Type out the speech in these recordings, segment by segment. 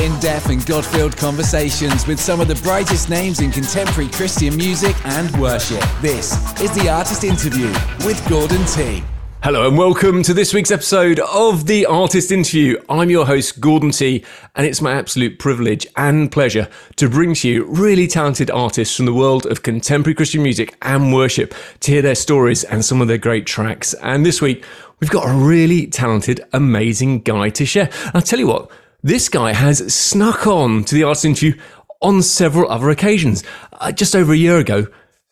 in depth and God filled conversations with some of the brightest names in contemporary Christian music and worship. This is the Artist Interview with Gordon T. Hello and welcome to this week's episode of The Artist Interview. I'm your host, Gordon T, and it's my absolute privilege and pleasure to bring to you really talented artists from the world of contemporary Christian music and worship to hear their stories and some of their great tracks. And this week, we've got a really talented, amazing guy to share. I'll tell you what, this guy has snuck on to the artist interview on several other occasions. Uh, just over a year ago,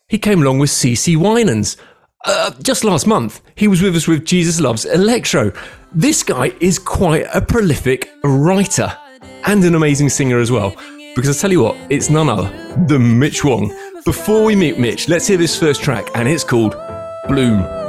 he came along with CeCe Winans. Uh, just last month, he was with us with Jesus Loves Electro. This guy is quite a prolific writer and an amazing singer as well. Because I tell you what, it's none other than Mitch Wong. Before we meet Mitch, let's hear this first track, and it's called Bloom.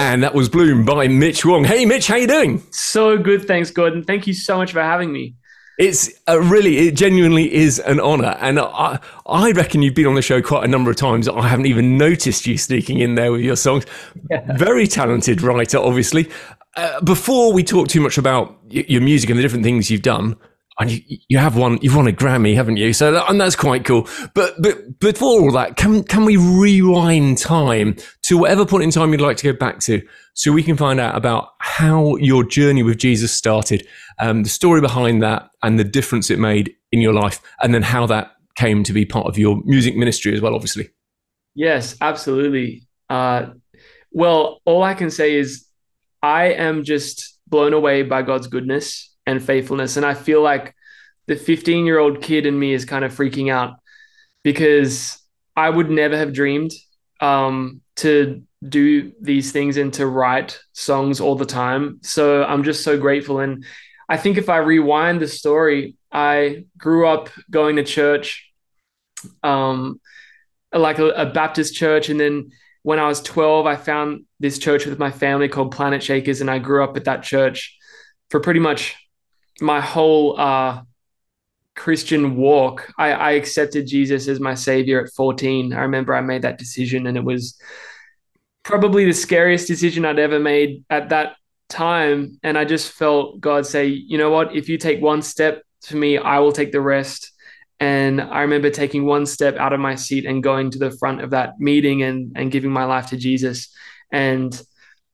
And that was Bloom by Mitch Wong. Hey, Mitch, how you doing? So good, thanks, Gordon. Thank you so much for having me. It's a really, it genuinely is an honor. And I, I reckon you've been on the show quite a number of times. I haven't even noticed you sneaking in there with your songs. Very talented writer, obviously. Uh, before we talk too much about y- your music and the different things you've done, and you, you have one, you've won a Grammy, haven't you? So, and that's quite cool. But, but before all that, can, can we rewind time to whatever point in time you'd like to go back to so we can find out about how your journey with Jesus started, um, the story behind that, and the difference it made in your life, and then how that came to be part of your music ministry as well, obviously. Yes, absolutely. Uh, well, all I can say is I am just blown away by God's goodness and faithfulness. And I feel like the 15 year old kid in me is kind of freaking out because I would never have dreamed um, to do these things and to write songs all the time. So I'm just so grateful. And I think if I rewind the story, I grew up going to church, um, like a, a Baptist church. And then when I was 12, I found this church with my family called Planet Shakers. And I grew up at that church for pretty much my whole uh, Christian walk. I, I accepted Jesus as my savior at 14. I remember I made that decision, and it was probably the scariest decision I'd ever made at that time. And I just felt God say, you know what? If you take one step to me, I will take the rest. And I remember taking one step out of my seat and going to the front of that meeting and, and giving my life to Jesus. And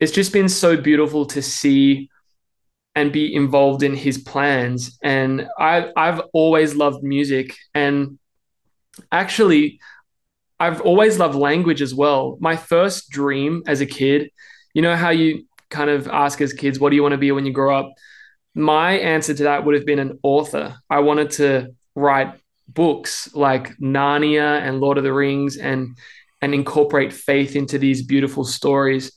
it's just been so beautiful to see and be involved in his plans. And I, I've always loved music. And actually, I've always loved language as well. My first dream as a kid, you know how you kind of ask as kids, what do you want to be when you grow up? My answer to that would have been an author. I wanted to write books like Narnia and Lord of the Rings and and incorporate faith into these beautiful stories.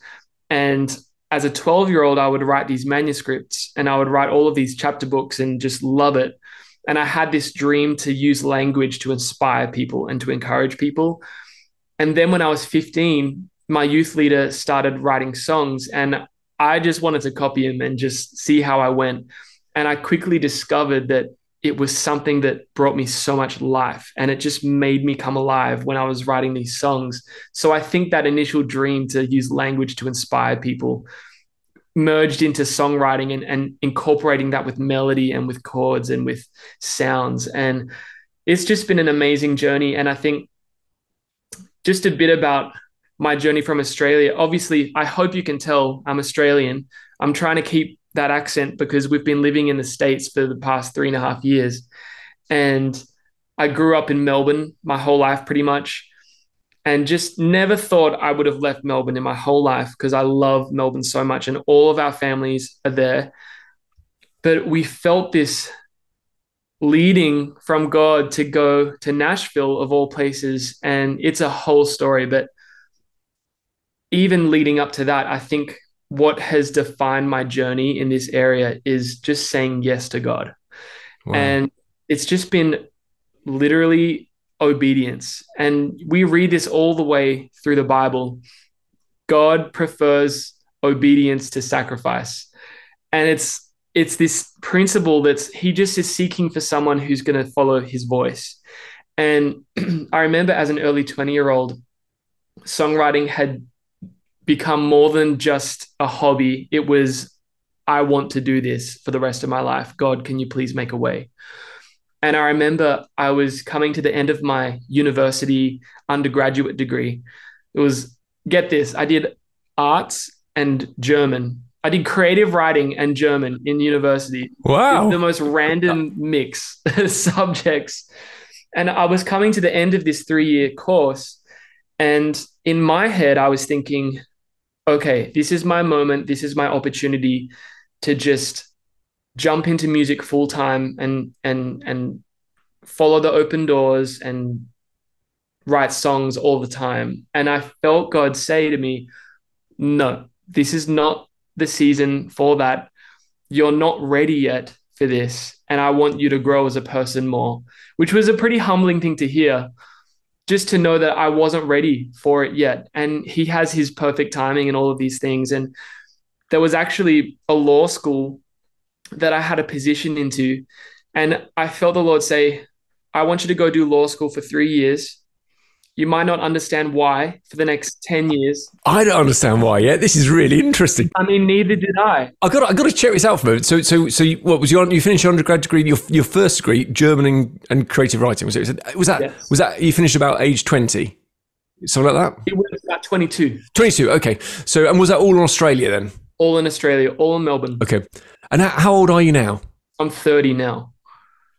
And as a 12 year old, I would write these manuscripts and I would write all of these chapter books and just love it. And I had this dream to use language to inspire people and to encourage people. And then when I was 15, my youth leader started writing songs and I just wanted to copy him and just see how I went. And I quickly discovered that it was something that brought me so much life and it just made me come alive when I was writing these songs. So I think that initial dream to use language to inspire people merged into songwriting and, and incorporating that with melody and with chords and with sounds. And it's just been an amazing journey. And I think just a bit about my journey from Australia. Obviously, I hope you can tell I'm Australian. I'm trying to keep that accent because we've been living in the States for the past three and a half years. And I grew up in Melbourne my whole life, pretty much, and just never thought I would have left Melbourne in my whole life because I love Melbourne so much and all of our families are there. But we felt this leading from God to go to Nashville of all places. And it's a whole story. But even leading up to that, I think what has defined my journey in this area is just saying yes to God. Wow. And it's just been literally obedience. And we read this all the way through the Bible. God prefers obedience to sacrifice. And it's it's this principle that's he just is seeking for someone who's going to follow his voice. And I remember as an early 20 year old, songwriting had become more than just a hobby. It was, I want to do this for the rest of my life. God, can you please make a way? And I remember I was coming to the end of my university undergraduate degree. It was, get this, I did arts and German I did creative writing and German in university. Wow. The most random mix of subjects. And I was coming to the end of this three year course. And in my head, I was thinking, okay, this is my moment. This is my opportunity to just jump into music full time and, and, and follow the open doors and write songs all the time. And I felt God say to me, no, this is not the season for that. You're not ready yet for this. And I want you to grow as a person more, which was a pretty humbling thing to hear. Just to know that I wasn't ready for it yet. And he has his perfect timing and all of these things. And there was actually a law school that I had a position into. And I felt the Lord say, I want you to go do law school for three years. You might not understand why for the next 10 years. I don't understand why yet. This is really interesting. I mean, neither did I. I got I got to check this out for a moment. So so so you, what was your you finished your undergrad degree your your first degree German and, and creative writing was it? Was that yes. was that you finished about age 20? Something like that? It was about 22. 22. Okay. So and was that all in Australia then? All in Australia, all in Melbourne. Okay. And how old are you now? I'm 30 now.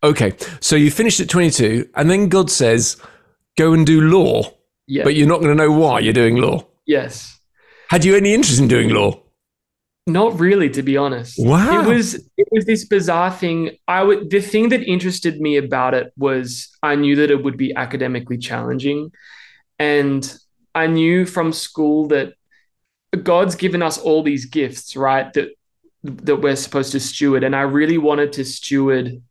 Okay. So you finished at 22 and then God says go and do law, yeah. but you're not going to know why you're doing law. Yes. Had you any interest in doing law? Not really, to be honest. Wow. It was it was this bizarre thing. I would the thing that interested me about it was I knew that it would be academically challenging. And I knew from school that God's given us all these gifts, right? That that we're supposed to steward. And I really wanted to steward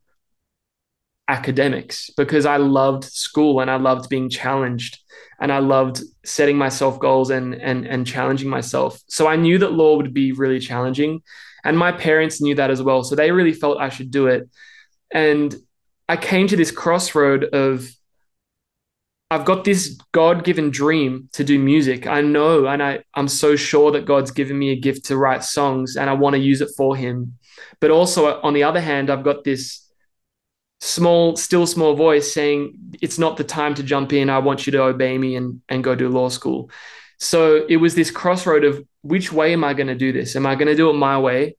academics because I loved school and I loved being challenged and I loved setting myself goals and and and challenging myself. So I knew that law would be really challenging and my parents knew that as well. So they really felt I should do it. And I came to this crossroad of I've got this God-given dream to do music. I know and I I'm so sure that God's given me a gift to write songs and I want to use it for him. But also on the other hand, I've got this small, still small voice saying, It's not the time to jump in. I want you to obey me and, and go do law school. So it was this crossroad of which way am I going to do this? Am I going to do it my way?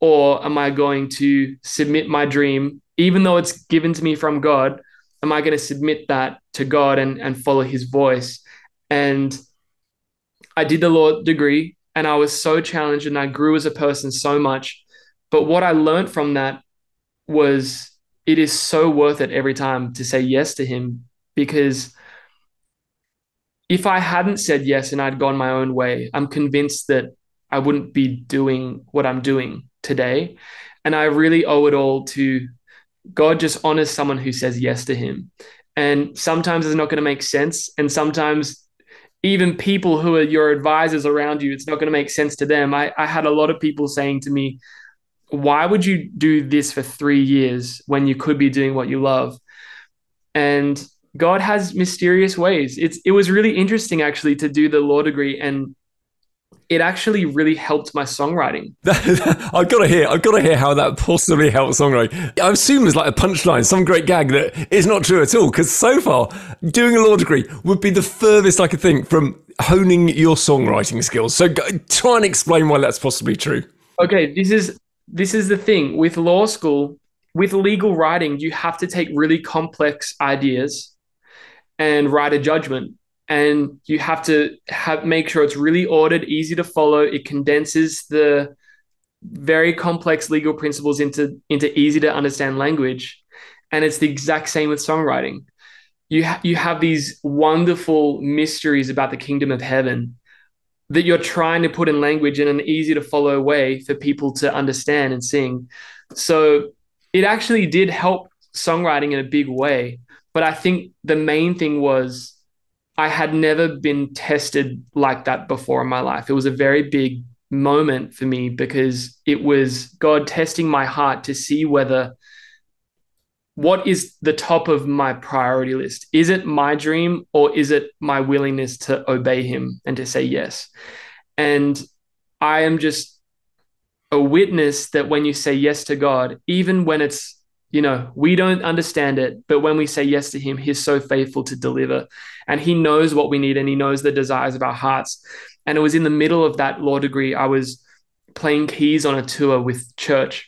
Or am I going to submit my dream, even though it's given to me from God? Am I going to submit that to God and, and follow his voice? And I did the law degree and I was so challenged and I grew as a person so much. But what I learned from that was it is so worth it every time to say yes to him because if I hadn't said yes and I'd gone my own way, I'm convinced that I wouldn't be doing what I'm doing today. And I really owe it all to God just honors someone who says yes to him. And sometimes it's not going to make sense. And sometimes even people who are your advisors around you, it's not going to make sense to them. I, I had a lot of people saying to me, why would you do this for three years when you could be doing what you love? And God has mysterious ways. It's it was really interesting actually to do the law degree and it actually really helped my songwriting. I've got to hear. I've got to hear how that possibly helped songwriting. I assume there's like a punchline, some great gag that is not true at all. Because so far, doing a law degree would be the furthest I could think from honing your songwriting skills. So try and explain why that's possibly true. Okay, this is this is the thing with law school, with legal writing, you have to take really complex ideas and write a judgment. And you have to have make sure it's really ordered, easy to follow. It condenses the very complex legal principles into, into easy to understand language. And it's the exact same with songwriting. You, ha- you have these wonderful mysteries about the kingdom of heaven that you're trying to put in language in an easy to follow way for people to understand and sing. So it actually did help songwriting in a big way. But I think the main thing was I had never been tested like that before in my life. It was a very big moment for me because it was God testing my heart to see whether what is the top of my priority list? Is it my dream or is it my willingness to obey him and to say yes? And I am just a witness that when you say yes to God, even when it's, you know, we don't understand it, but when we say yes to him, he's so faithful to deliver and he knows what we need and he knows the desires of our hearts. And it was in the middle of that law degree, I was playing keys on a tour with church.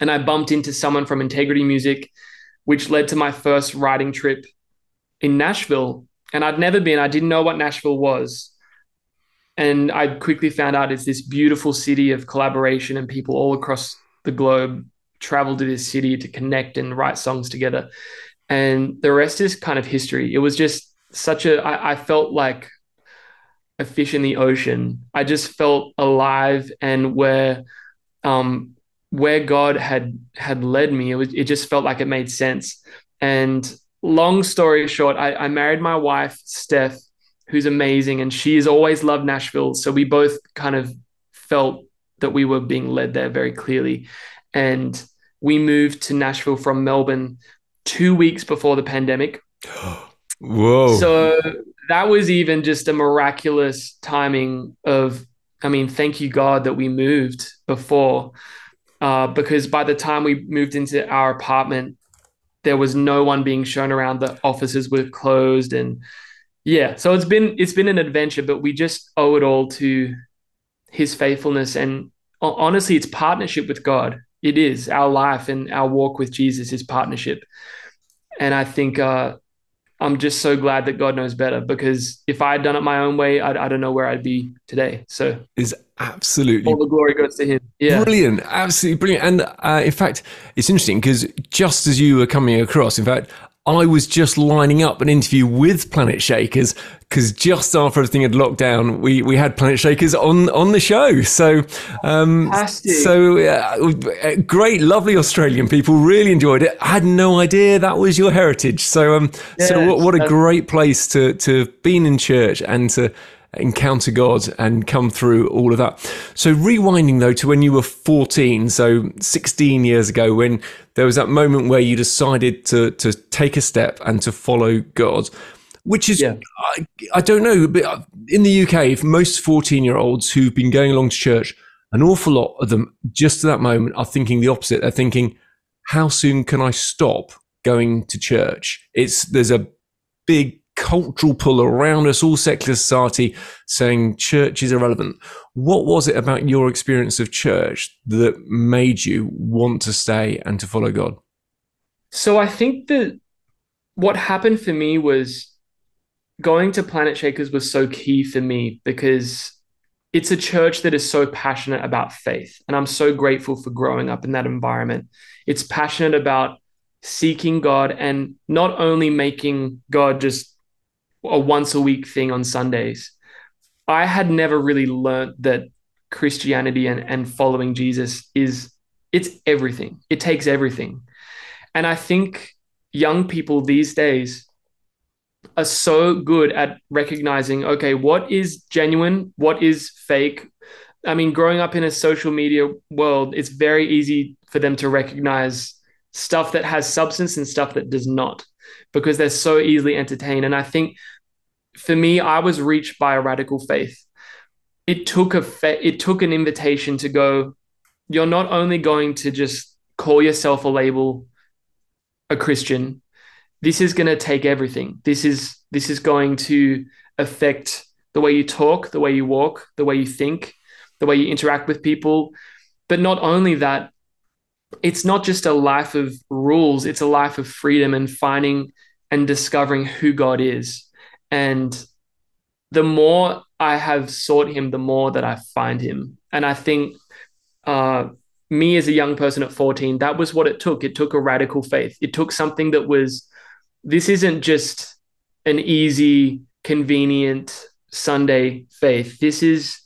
And I bumped into someone from Integrity Music, which led to my first writing trip in Nashville. And I'd never been, I didn't know what Nashville was. And I quickly found out it's this beautiful city of collaboration and people all across the globe travel to this city to connect and write songs together. And the rest is kind of history. It was just such a, I, I felt like a fish in the ocean. I just felt alive and where um where God had had led me, it was it just felt like it made sense. And long story short, I, I married my wife, Steph, who's amazing, and she's always loved Nashville. So we both kind of felt that we were being led there very clearly. And we moved to Nashville from Melbourne two weeks before the pandemic. Whoa. So that was even just a miraculous timing of, I mean, thank you, God, that we moved before. Uh, because by the time we moved into our apartment, there was no one being shown around. The offices were closed, and yeah, so it's been it's been an adventure. But we just owe it all to His faithfulness, and honestly, it's partnership with God. It is our life and our walk with Jesus is partnership, and I think uh, I'm just so glad that God knows better because if I had done it my own way, I, I don't know where I'd be today. So is absolutely all the glory goes to Him. Yeah, brilliant, absolutely brilliant. And uh, in fact, it's interesting because just as you were coming across, in fact, I was just lining up an interview with Planet Shakers because just after everything had locked down, we, we had Planetshakers on on the show. So, um, so uh, great, lovely Australian people really enjoyed it. I had no idea that was your heritage. So, um, yeah, so what, what a great place to to have been in church and to encounter God and come through all of that. So rewinding though to when you were 14, so 16 years ago, when there was that moment where you decided to to take a step and to follow God, which is yeah. I, I don't know, but in the UK, for most 14 year olds who've been going along to church, an awful lot of them just to that moment are thinking the opposite. They're thinking, how soon can I stop going to church? It's there's a big cultural pull around us, all secular society, saying church is irrelevant. What was it about your experience of church that made you want to stay and to follow God? So I think that what happened for me was going to Planet Shakers was so key for me because it's a church that is so passionate about faith. And I'm so grateful for growing up in that environment. It's passionate about seeking God and not only making God just a once a week thing on Sundays. I had never really learned that Christianity and, and following Jesus is it's everything. It takes everything. And I think young people these days are so good at recognizing okay, what is genuine, what is fake. I mean, growing up in a social media world, it's very easy for them to recognize stuff that has substance and stuff that does not because they're so easily entertained. And I think for me, I was reached by a radical faith. It took a fa- it took an invitation to go. You're not only going to just call yourself a label, a Christian. This is going to take everything. This is this is going to affect the way you talk, the way you walk, the way you think, the way you interact with people. But not only that, it's not just a life of rules, it's a life of freedom and finding and discovering who God is. And the more I have sought him, the more that I find him. And I think uh, me as a young person at 14, that was what it took. It took a radical faith. It took something that was, this isn't just an easy, convenient Sunday faith. This is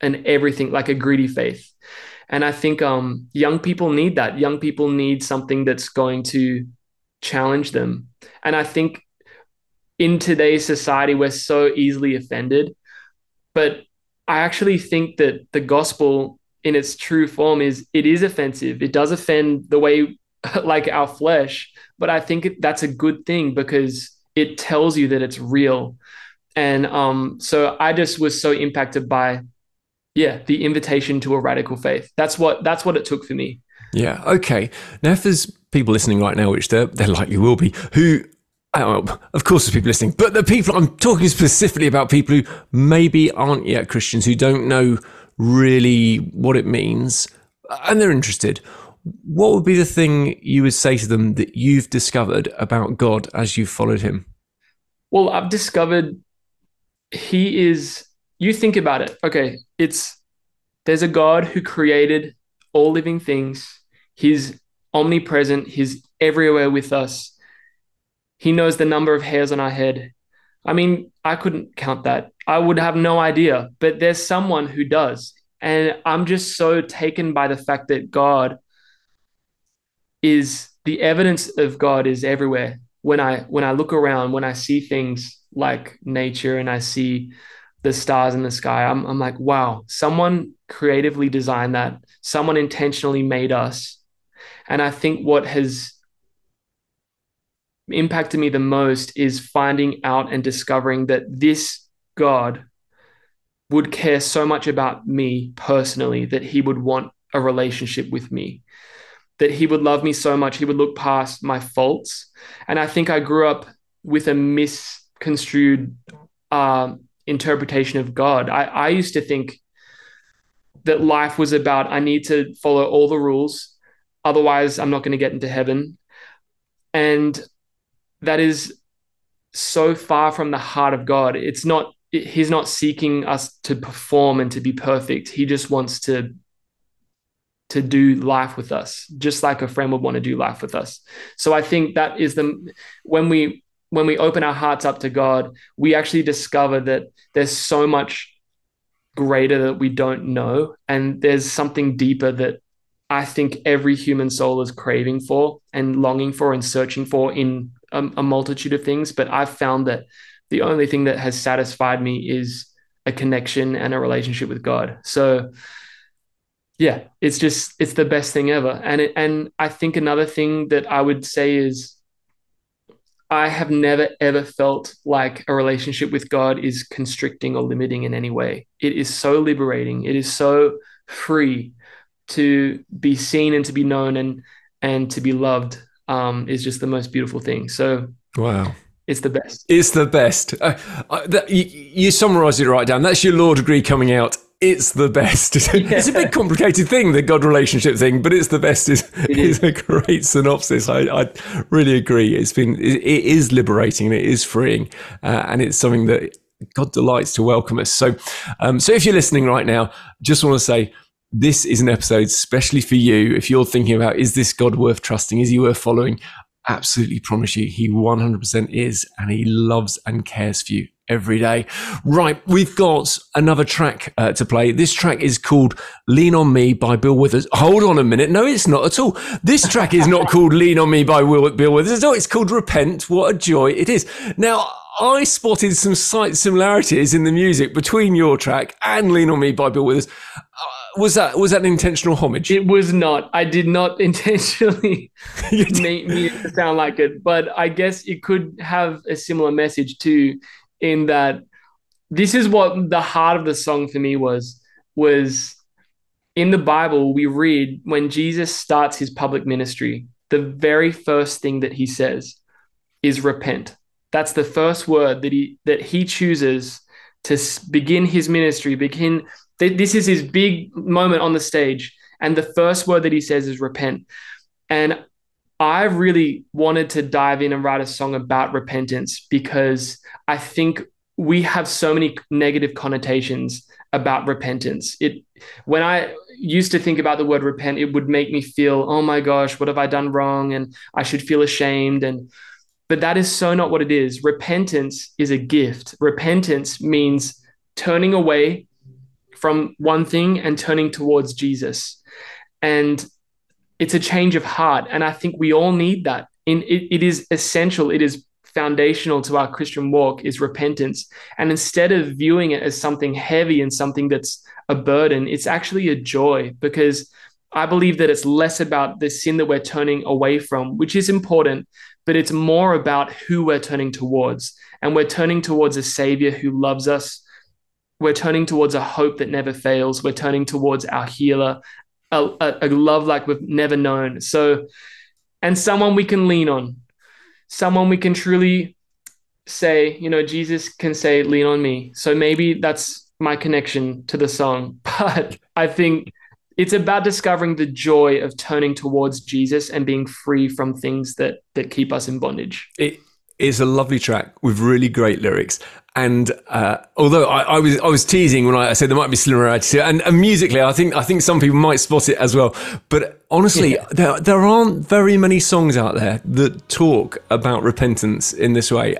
an everything, like a greedy faith. And I think um, young people need that. Young people need something that's going to challenge them. And I think in today's society, we're so easily offended. But I actually think that the gospel in its true form is it is offensive. It does offend the way like our flesh, but I think that's a good thing because it tells you that it's real. And um, so I just was so impacted by, yeah, the invitation to a radical faith. That's what that's what it took for me. Yeah. Okay. Now, if there's people listening right now, which there there likely will be, who Oh, of course, there's people listening, but the people I'm talking specifically about people who maybe aren't yet Christians, who don't know really what it means, and they're interested. What would be the thing you would say to them that you've discovered about God as you've followed Him? Well, I've discovered He is. You think about it. Okay, it's there's a God who created all living things. He's omnipresent. He's everywhere with us he knows the number of hairs on our head. I mean, I couldn't count that. I would have no idea, but there's someone who does. And I'm just so taken by the fact that God is the evidence of God is everywhere. When I when I look around, when I see things like nature and I see the stars in the sky, I'm I'm like, wow, someone creatively designed that. Someone intentionally made us. And I think what has impacted me the most is finding out and discovering that this God would care so much about me personally that he would want a relationship with me, that he would love me so much, he would look past my faults. And I think I grew up with a misconstrued uh, interpretation of God. I, I used to think that life was about I need to follow all the rules, otherwise, I'm not going to get into heaven. And that is so far from the heart of God. It's not, He's not seeking us to perform and to be perfect. He just wants to to do life with us just like a friend would want to do life with us so i think that is the when we when we open our hearts up to god we actually discover that there's so much greater that we don't know and there's something deeper that i think every human soul is craving for and longing for and searching for in a, a multitude of things, but I've found that the only thing that has satisfied me is a connection and a relationship with God. So yeah, it's just it's the best thing ever. And it, and I think another thing that I would say is I have never ever felt like a relationship with God is constricting or limiting in any way. It is so liberating. It is so free to be seen and to be known and and to be loved um, is just the most beautiful thing. So wow. It's the best. It's the best. Uh, uh, that, you, you summarise it right down. That's your law degree coming out. It's the best. Yeah. It's a big complicated thing, the God relationship thing, but it's the best. Is it is a great synopsis. I, I, really agree. It's been it, it is liberating and it is freeing, uh, and it's something that God delights to welcome us. So, um, so if you're listening right now, just want to say this is an episode especially for you. If you're thinking about, is this God worth trusting? Is he worth following? Absolutely promise you, he 100% is. And he loves and cares for you every day. Right. We've got another track uh, to play. This track is called Lean on Me by Bill Withers. Hold on a minute. No, it's not at all. This track is not called Lean on Me by Will, Bill Withers. No, it's called Repent. What a joy it is. Now, I spotted some slight similarities in the music between your track and Lean on Me by Bill Withers. Uh, was that was that an intentional homage? It was not. I did not intentionally make me sound like it, but I guess it could have a similar message too, in that this is what the heart of the song for me was was in the Bible we read when Jesus starts his public ministry, the very first thing that he says is repent. That's the first word that he that he chooses to begin his ministry, begin this is his big moment on the stage. And the first word that he says is repent. And I really wanted to dive in and write a song about repentance because I think we have so many negative connotations about repentance. It when I used to think about the word repent, it would make me feel, oh my gosh, what have I done wrong? And I should feel ashamed. And but that is so not what it is. Repentance is a gift. Repentance means turning away from one thing and turning towards Jesus. And it's a change of heart. And I think we all need that. In it, it is essential. It is foundational to our Christian walk is repentance. And instead of viewing it as something heavy and something that's a burden, it's actually a joy because I believe that it's less about the sin that we're turning away from, which is important, but it's more about who we're turning towards. And we're turning towards a savior who loves us. We're turning towards a hope that never fails. We're turning towards our healer, a, a, a love like we've never known. So, and someone we can lean on, someone we can truly say, you know, Jesus can say, lean on me. So maybe that's my connection to the song. But I think it's about discovering the joy of turning towards Jesus and being free from things that that keep us in bondage. It is a lovely track with really great lyrics. And uh, although I, I, was I was teasing when I said there might be similarities, and, and musically, I think I think some people might spot it as well. But honestly, yeah. there there aren't very many songs out there that talk about repentance in this way,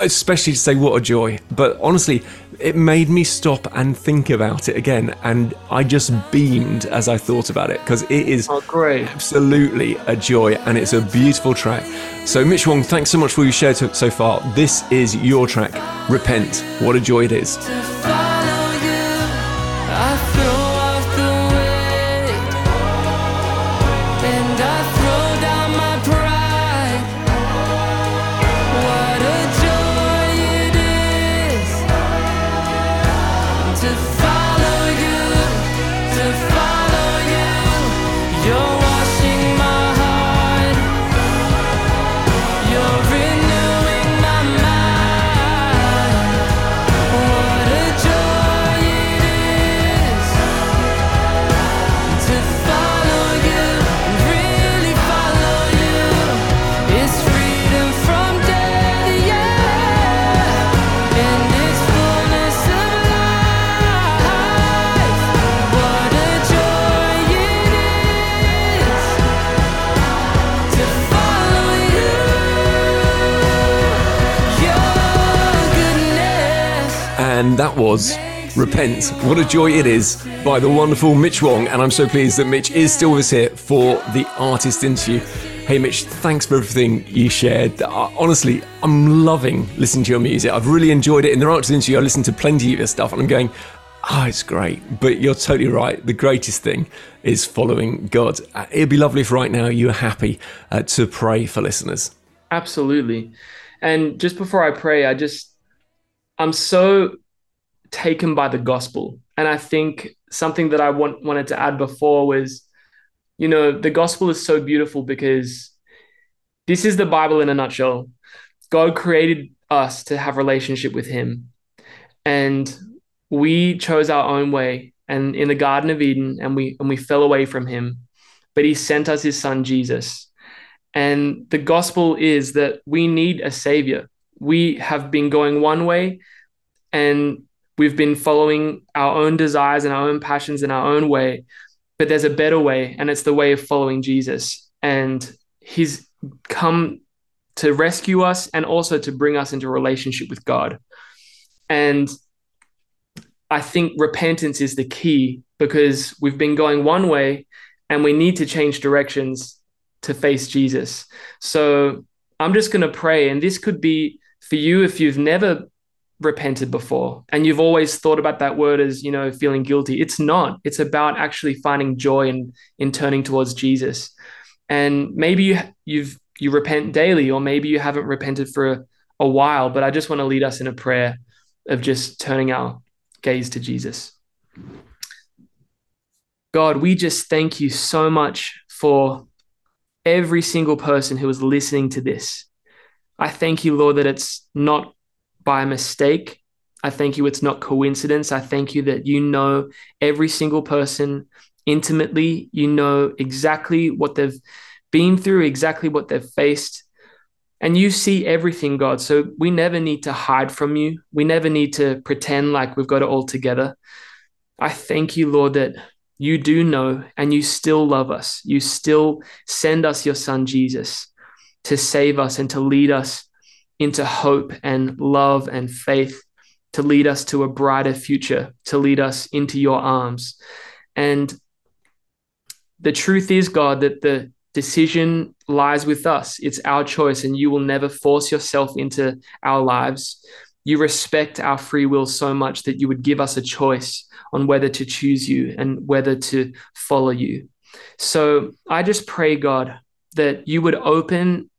especially to say what a joy. But honestly, it made me stop and think about it again, and I just beamed as I thought about it because it is oh, great. absolutely a joy, and it's a beautiful track. So, Mitch Wong, thanks so much for your share so far. This is your track, Repent. What a joy it is. Was Repent. What a joy it is by the wonderful Mitch Wong. And I'm so pleased that Mitch is still with us here for the artist interview. Hey, Mitch, thanks for everything you shared. Uh, honestly, I'm loving listening to your music. I've really enjoyed it. In the artist interview, I listened to plenty of your stuff and I'm going, oh, it's great. But you're totally right. The greatest thing is following God. Uh, it'd be lovely if right now you are happy uh, to pray for listeners. Absolutely. And just before I pray, I just, I'm so taken by the gospel. And I think something that I want, wanted to add before was, you know, the gospel is so beautiful because this is the Bible in a nutshell. God created us to have relationship with him. And we chose our own way and in the Garden of Eden and we and we fell away from him. But he sent us his son Jesus. And the gospel is that we need a savior. We have been going one way and we've been following our own desires and our own passions in our own way but there's a better way and it's the way of following jesus. And he's come to rescue us and also to bring us into relationship with god. And i think repentance is the key because we've been going one way and we need to change directions to face jesus. So i'm just going to pray and this could be for you if you've never repented before. And you've always thought about that word as you know feeling guilty. It's not. It's about actually finding joy in in turning towards jesus. And maybe you you've you repent daily or maybe you haven't repented for a, a while but i just want to lead us in a prayer of just turning our gaze to jesus. God we just thank you so much for every single person who is listening to this. I thank you lord that it's not by mistake. I thank you it's not coincidence. I thank you that you know every single person intimately. You know exactly what they've been through, exactly what they've faced. And you see everything, God. So we never need to hide from you. We never need to pretend like we've got it all together. I thank you, Lord, that you do know and you still love us. You still send us your son, Jesus, to save us and to lead us into hope and love and faith, to lead us to a brighter future, to lead us into your arms. And the truth is, God, that the decision lies with us. It's our choice, and you will never force yourself into our lives. You respect our free will so much that you would give us a choice on whether to choose you and whether to follow you. So I just pray, God, that you would open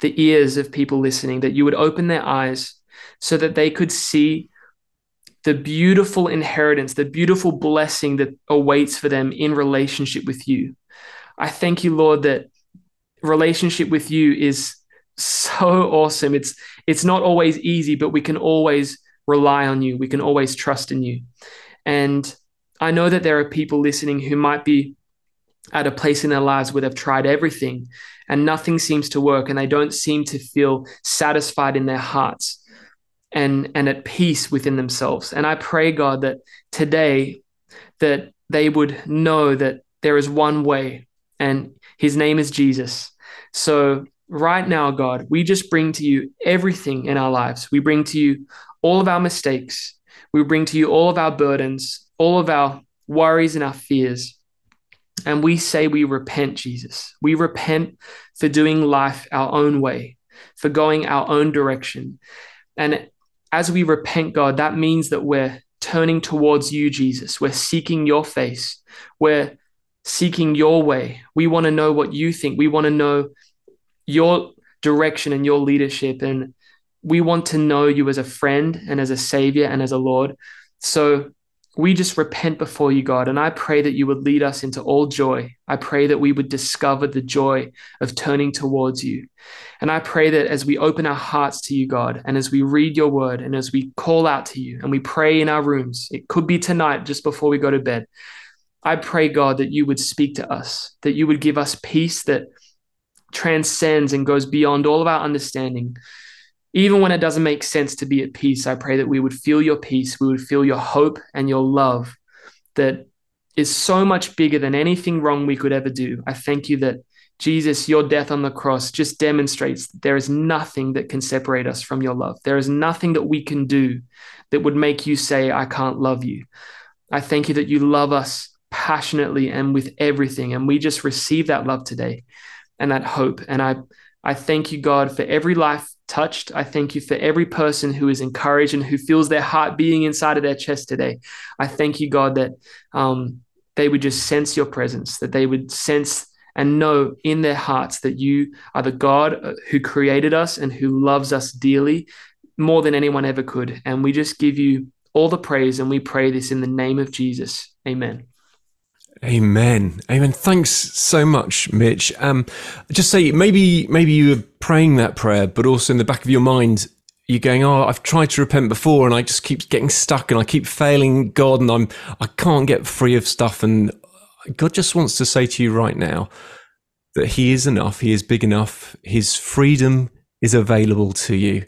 the ears of people listening, that you would open their eyes so that they could see the beautiful inheritance, the beautiful blessing that awaits for them in relationship with you. I thank you, Lord, that relationship with you is so awesome. It's it's not always easy, but we can always rely on you. We can always trust in you. And I know that there are people listening who might be at a place in their lives where they've tried everything and nothing seems to work and they don't seem to feel satisfied in their hearts and and at peace within themselves. And I pray God that today that they would know that there is one way and his name is Jesus. So right now God, we just bring to you everything in our lives. We bring to you all of our mistakes. We bring to you all of our burdens, all of our worries and our fears. And we say we repent, Jesus. We repent for doing life our own way, for going our own direction. And as we repent, God, that means that we're turning towards you, Jesus. We're seeking your face. We're seeking your way. We want to know what you think. We want to know your direction and your leadership. And we want to know you as a friend and as a savior and as a Lord. So we just repent before you, God. And I pray that you would lead us into all joy. I pray that we would discover the joy of turning towards you. And I pray that as we open our hearts to you, God, and as we read your word and as we call out to you and we pray in our rooms, it could be tonight just before we go to bed. I pray, God, that you would speak to us, that you would give us peace that transcends and goes beyond all of our understanding even when it doesn't make sense to be at peace, I pray that we would feel your peace, we would feel your hope and your love that is so much bigger than anything wrong we could ever do. I thank you that Jesus, your death on the cross just demonstrates that there is nothing that can separate us from your love. There is nothing that we can do that would make you say, I can't love you. I thank you that you love us passionately and with everything. And we just receive that love today and that hope. And I, I thank you, God, for every life touched. I thank you for every person who is encouraged and who feels their heart beating inside of their chest today. I thank you, God, that um, they would just sense your presence, that they would sense and know in their hearts that you are the God uh, who created us and who loves us dearly more than anyone ever could. And we just give you all the praise and we pray this in the name of Jesus. Amen. Amen. Amen. Thanks so much, Mitch. Um, just say maybe maybe you were praying that prayer, but also in the back of your mind, you're going, "Oh, I've tried to repent before, and I just keep getting stuck, and I keep failing God, and I'm I can't get free of stuff." And God just wants to say to you right now that He is enough. He is big enough. His freedom is available to you,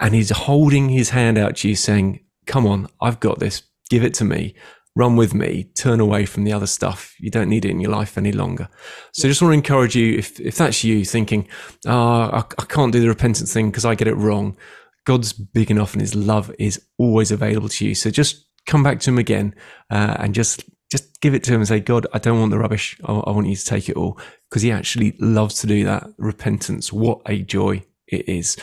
and He's holding His hand out to you, saying, "Come on, I've got this. Give it to me." Run with me, turn away from the other stuff. You don't need it in your life any longer. So I just want to encourage you, if, if that's you thinking, oh, I, I can't do the repentance thing because I get it wrong. God's big enough and his love is always available to you. So just come back to him again uh, and just just give it to him and say, God, I don't want the rubbish. I, I want you to take it all because he actually loves to do that. Repentance, what a joy it is.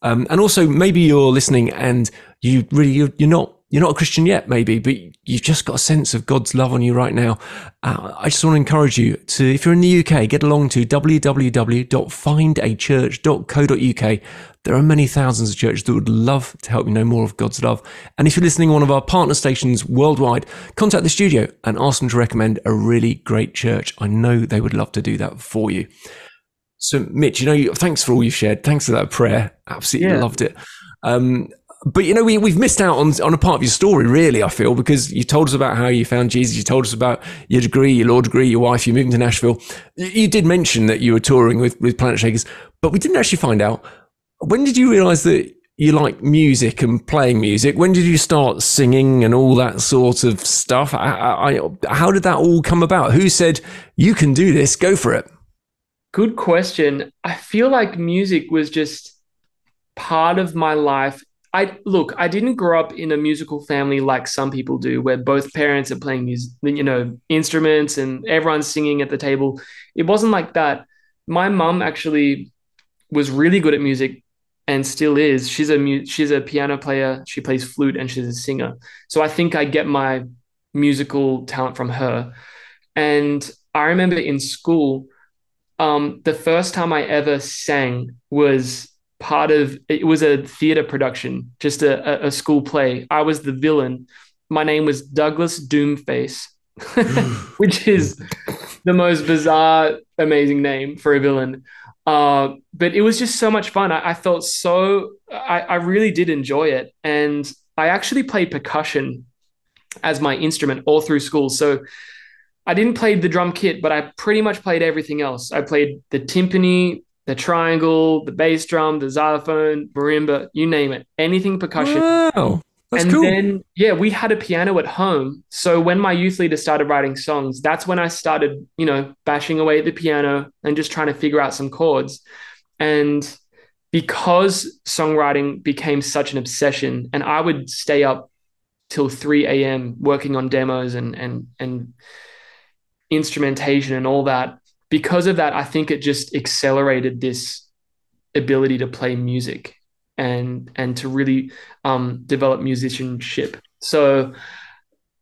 Um, and also, maybe you're listening and you really you're, you're not you're not a Christian yet, maybe, but you've just got a sense of God's love on you right now. Uh, I just want to encourage you to, if you're in the UK, get along to www.findachurch.co.uk. There are many thousands of churches that would love to help you know more of God's love. And if you're listening to one of our partner stations worldwide, contact the studio and ask them to recommend a really great church. I know they would love to do that for you. So, Mitch, you know, thanks for all you've shared. Thanks for that prayer. Absolutely yeah. loved it. Um, but you know, we, we've missed out on, on a part of your story, really, I feel, because you told us about how you found Jesus. You told us about your degree, your law degree, your wife, you moving to Nashville. You did mention that you were touring with, with Planet Shakers, but we didn't actually find out when did you realize that you like music and playing music. When did you start singing and all that sort of stuff? I, I, how did that all come about? Who said you can do this? Go for it. Good question. I feel like music was just part of my life. I look, I didn't grow up in a musical family like some people do, where both parents are playing music, you know, instruments and everyone's singing at the table. It wasn't like that. My mum actually was really good at music and still is. She's a mu- she's a piano player. She plays flute and she's a singer. So I think I get my musical talent from her. And I remember in school, um, the first time I ever sang was part of it was a theater production, just a, a school play. I was the villain. My name was Douglas Doomface, which is the most bizarre, amazing name for a villain. Uh, but it was just so much fun. I, I felt so, I, I really did enjoy it. And I actually played percussion as my instrument all through school. So I didn't play the drum kit, but I pretty much played everything else. I played the timpani, the triangle, the bass drum, the xylophone, marimba, you name it, anything percussion. Wow. That's and cool. then, yeah, we had a piano at home. So when my youth leader started writing songs, that's when I started, you know, bashing away at the piano and just trying to figure out some chords. And because songwriting became such an obsession, and I would stay up till 3 a.m. working on demos and and and instrumentation and all that. Because of that, I think it just accelerated this ability to play music and and to really um, develop musicianship. So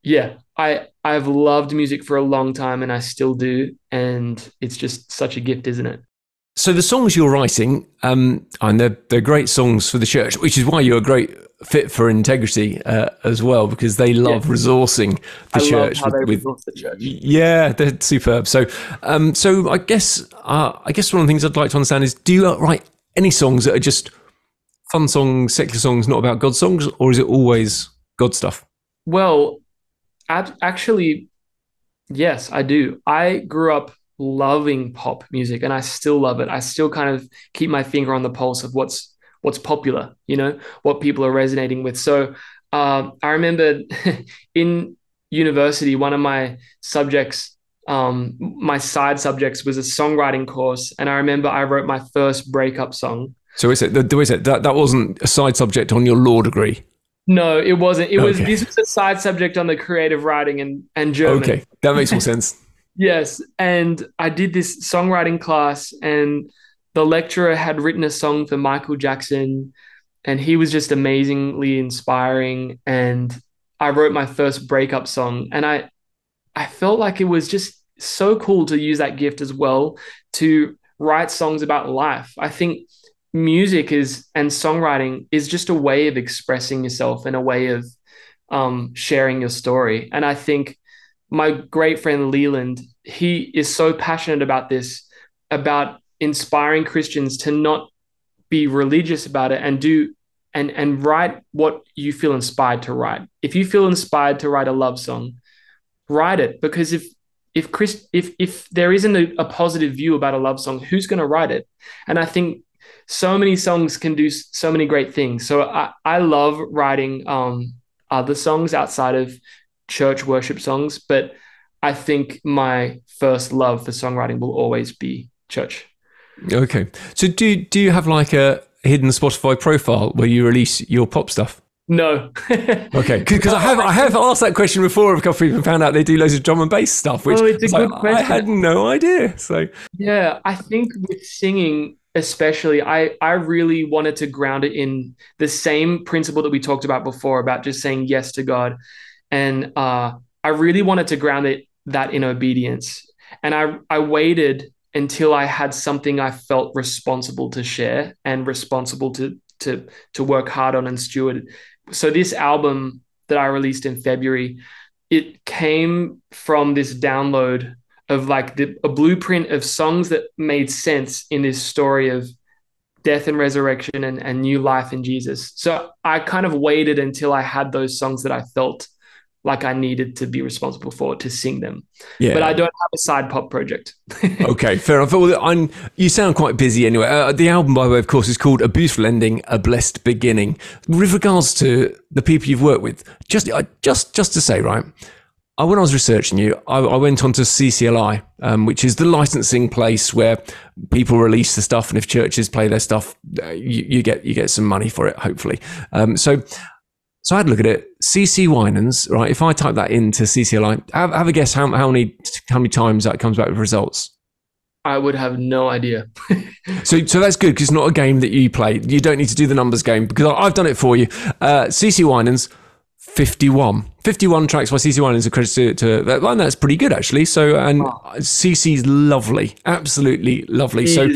yeah, I I've loved music for a long time and I still do, and it's just such a gift, isn't it? So the songs you're writing, um, and they're, they're great songs for the church, which is why you're a great fit for integrity uh, as well, because they love Yeah. resourcing the I church. love how they with, resource the church. yeah, they're superb. So, um, so I guess uh, I guess one of the things I'd like to understand is: Do you write any songs that are just fun songs, secular songs, not about God songs, or is it always God stuff? Well, ab- actually, yes, I do. I grew up loving pop music, and I still love it. I still kind of keep my finger on the pulse of what's what's popular. You know, what people are resonating with. So um, I remember in university, one of my subjects. Um, my side subjects was a songwriting course, and I remember I wrote my first breakup song. So is it? Is it that that wasn't a side subject on your law degree? No, it wasn't. It was this was a side subject on the creative writing and and German. Okay, that makes more sense. Yes, and I did this songwriting class, and the lecturer had written a song for Michael Jackson, and he was just amazingly inspiring. And I wrote my first breakup song, and I, I felt like it was just so cool to use that gift as well to write songs about life. I think music is and songwriting is just a way of expressing yourself and a way of um, sharing your story. And I think my great friend Leland, he is so passionate about this, about inspiring Christians to not be religious about it and do and and write what you feel inspired to write. If you feel inspired to write a love song, write it because if if Chris if if there isn't a, a positive view about a love song, who's going to write it? And I think so many songs can do so many great things. So I I love writing um other songs outside of church worship songs, but I think my first love for songwriting will always be church. Okay, so do do you have like a hidden Spotify profile where you release your pop stuff? No. Okay, because I have I have asked that question before of a couple of people and found out they do loads of drum and bass stuff, which Oh, it's a was like, good I had no idea. So Yeah, I think with singing, especially, I I really wanted to ground it in the same principle that we talked about before about just saying yes to God, and uh, I really wanted to ground it that in obedience, and I I waited until I had something I felt responsible to share and responsible to to to work hard on and steward. So this album that I released in February, it came from this download of like the, a blueprint of songs that made sense in this story of death and resurrection and, and new life in Jesus. So I kind of waited until I had those songs that I felt like I needed to be responsible for to sing them. Yeah. But I don't have a side pop project. okay, fair enough. Well, I'm, you sound quite busy anyway. Uh, the album, by the way, of course, is called A Beautiful Ending, A Blessed Beginning. With regards to the people you've worked with, just uh, just just to say, right, I, when I was researching you, I, I went on to CCLI, um, which is the licensing place where people release the stuff, and if churches play their stuff, uh, you, you get you get some money for it, hopefully. Um, so so I had a look at it. CeCe Winans, right? If I type that into CCLI, have, have a guess how, how many how many times that comes back with results. I would have no idea. so, so that's good because it's not a game that you play. You don't need to do the numbers game because I've done it for you. Uh, CeCe Winans, 51. 51 tracks by CeCe Winans are credited to, that well, that's pretty good actually. So, and wow. CeCe's lovely, absolutely lovely. So,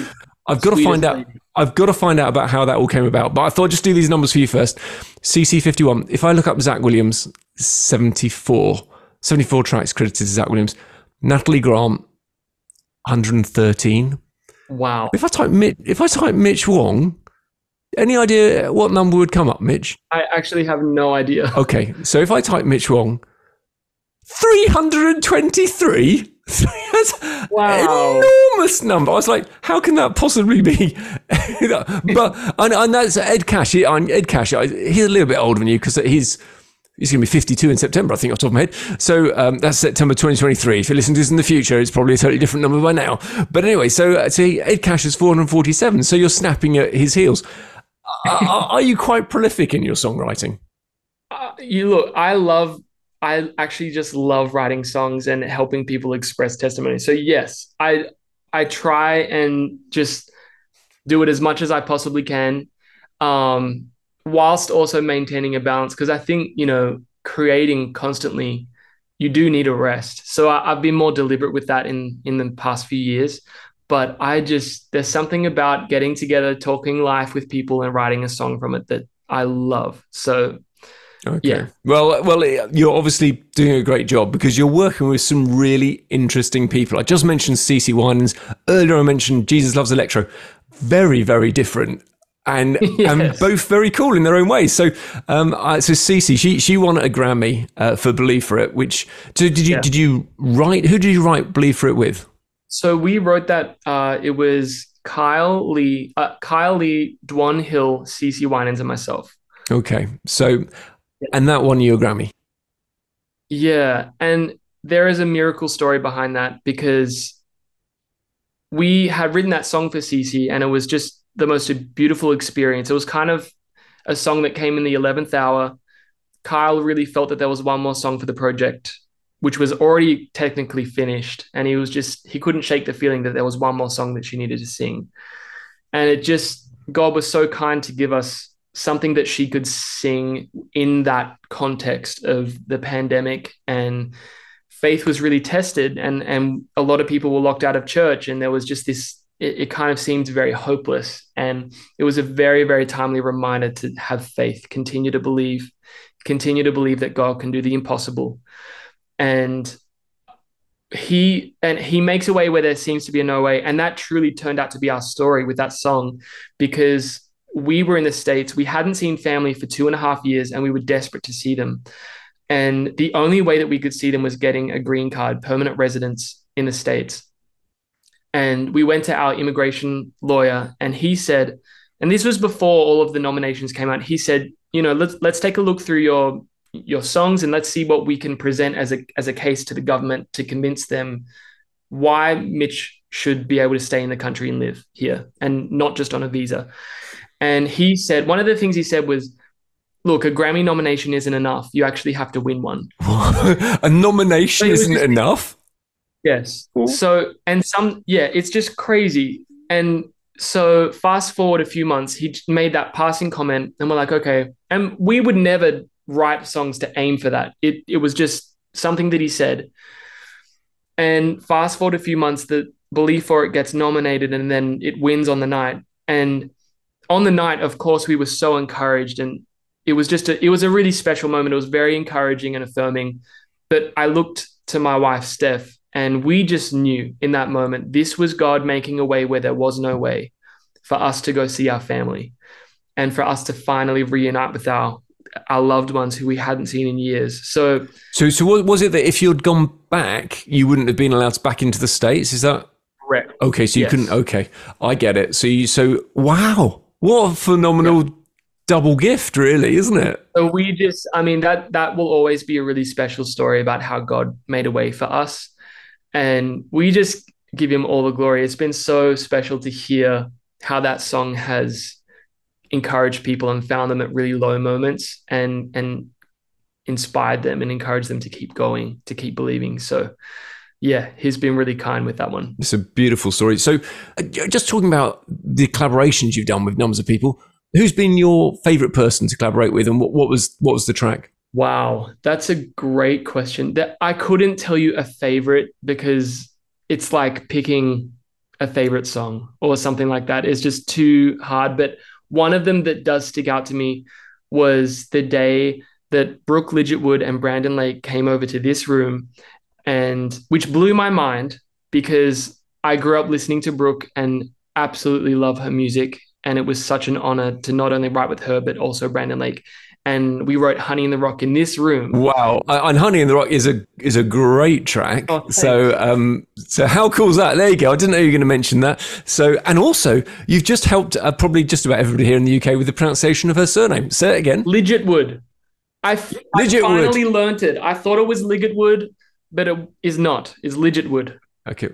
I've got to find out. Lady. I've got to find out about how that all came about. But I thought I'd just do these numbers for you first. CeCe fifty one. If I look up Zach Williams, 74. 74 tracks credited to Zach Williams. Natalie Grant, 113. Wow. If I type Mitch, if I type Mitch Wong, any idea what number would come up, Mitch? I actually have no idea. Okay, so if I type Mitch Wong, 323. That's wow. enormous number. I was like, how can that possibly be? but and, and, that's Ed Cash. He, Ed Cash, he's a little bit older than you because he's he's going to be 52 in September, I think, off the top of my head. So um, that's September 2023. If you listen to this in the future, it's probably a totally different number by now. But anyway, so uh, see, Ed Cash is 447. So you're snapping at his heels. are, are, you quite prolific in your songwriting? Uh, you look, I love I actually just love writing songs and helping people express testimony. So yes, I I try and just do it as much as I possibly can, um, whilst also maintaining a balance. Because I think you know, creating constantly, you do need a rest. So I, I've been more deliberate with that in in the past few years. But I just there's something about getting together, talking life with people, and writing a song from it that I love. So Okay. Yeah. Well, well, you're obviously doing a great job because you're working with some really interesting people. I just mentioned CeCe Winans earlier. I mentioned Jesus Loves Electro. Very, very different. And, yes. and both very cool in their own ways. So, um, uh, so Cece, she she won a Grammy uh, for "Believe for It." Which so did you yeah. did you write? Who did you write "Believe for It" with? So we wrote that. Uh, it was Kyle Lee, uh, Kyle Lee, Dwan Hill, CeCe Winans, and myself. Okay, so and that won you a Grammy. Yeah. And there is a miracle story behind that because we had written that song for Cece and it was just the most beautiful experience. It was kind of a song that came in the 11th hour. Kyle really felt that there was one more song for the project, which was already technically finished. And he was just, he couldn't shake the feeling that there was one more song that she needed to sing. And it just, God was so kind to give us something that she could sing in that context of the pandemic. And faith was really tested and and a lot of people were locked out of church and there was just this it, it, kind of seemed very hopeless. And it was a very very timely reminder to have faith continue to believe continue to believe that god can do the impossible. And he and he makes a way where there seems to be a no way. And that truly turned out to be our story with that song because we were in the States. We hadn't seen family for two and a half years and we were desperate to see them. And the only way that we could see them was getting a green card, permanent residence in the States. And we went to our immigration lawyer and he said, and this was before all of the nominations came out, he said, you know, let's let's take a look through your your songs and let's see what we can present as a as a case to the government to convince them why Mitch should be able to stay in the country and live here and not just on a visa. And he said, one of the things he said was, look, a Grammy nomination isn't enough. You actually have to win one. a nomination isn't just, enough? Yes. So, and some, yeah, it's just crazy. And so, fast forward a few months, he made that passing comment, and we're like, okay. And we would never write songs to aim for that. It, it was just something that he said. And fast forward a few months, the Believe for It gets nominated and then it wins on the night. And on the night, of course, we were so encouraged, and it was just a, it was a really special moment. It was very encouraging and affirming. But I looked to my wife, Steph, and we just knew in that moment this was God making a way where there was no way for us to go see our family and for us to finally reunite with our our loved ones who we hadn't seen in years. So So, so what was it that if you'd gone back, you wouldn't have been allowed back into the states? Is that correct. okay? So you Yes. couldn't. Okay, I get it. So you. So wow, what a phenomenal double gift, really, isn't it? So we just, I mean, that that will always be a really special story about how God made a way for us, and we just give Him all the glory. It's been so special to hear how that song has encouraged people and found them at really low moments, and and inspired them and encouraged them to keep going, to keep believing. So, yeah, He's been really kind with that one. It's a beautiful story. So, uh, just talking about the collaborations you've done with numbers of people, who's been your favourite person to collaborate with, and what, what was what was the track? Wow, that's a great question. That I couldn't tell you a favorite because it's like picking a favorite song or something like that. It's just too hard. But one of them that does stick out to me was the day that Brooke Ligertwood and Brandon Lake came over to this room, and which blew my mind because I grew up listening to Brooke and absolutely love her music. And it was such an honor to not only write with her, but also Brandon Lake and we wrote Honey in the Rock in this room. Wow, Uh, and Honey in the Rock is a is a great track. Oh, so um, so how cool is that? There you go. I didn't know you were going to mention that. So and also you've just helped uh, probably just about everybody here in the UK with the pronunciation of her surname. Say it again. Ligertwood. I, f- I Ligertwood. finally learnt it. I thought it was Ligetwood, but it is not. It's Ligertwood. Okay.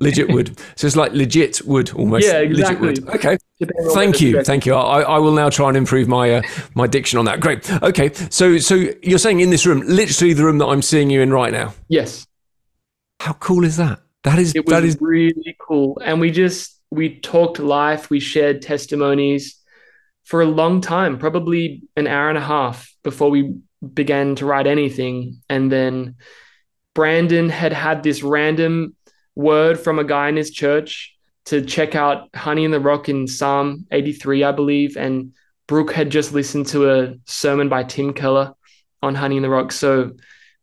Legit wood. so it's like legit wood almost. Yeah, Legit exactly. wood. Okay. Thank you, thank you. I, I will now try and improve my uh, my diction on that. Great. Okay, so so you're saying in this room, literally the room that I'm seeing you in right now. Yes, How cool is that? That is it was that is really cool. And we just we talked life. We shared testimonies for a long time, probably an hour and a half before we began to write anything. And then Brandon had had this random word from a guy in his church to check out Honey in the Rock in Psalm 83, I believe. And Brooke had just listened to a sermon by Tim Keller on Honey in the Rock. So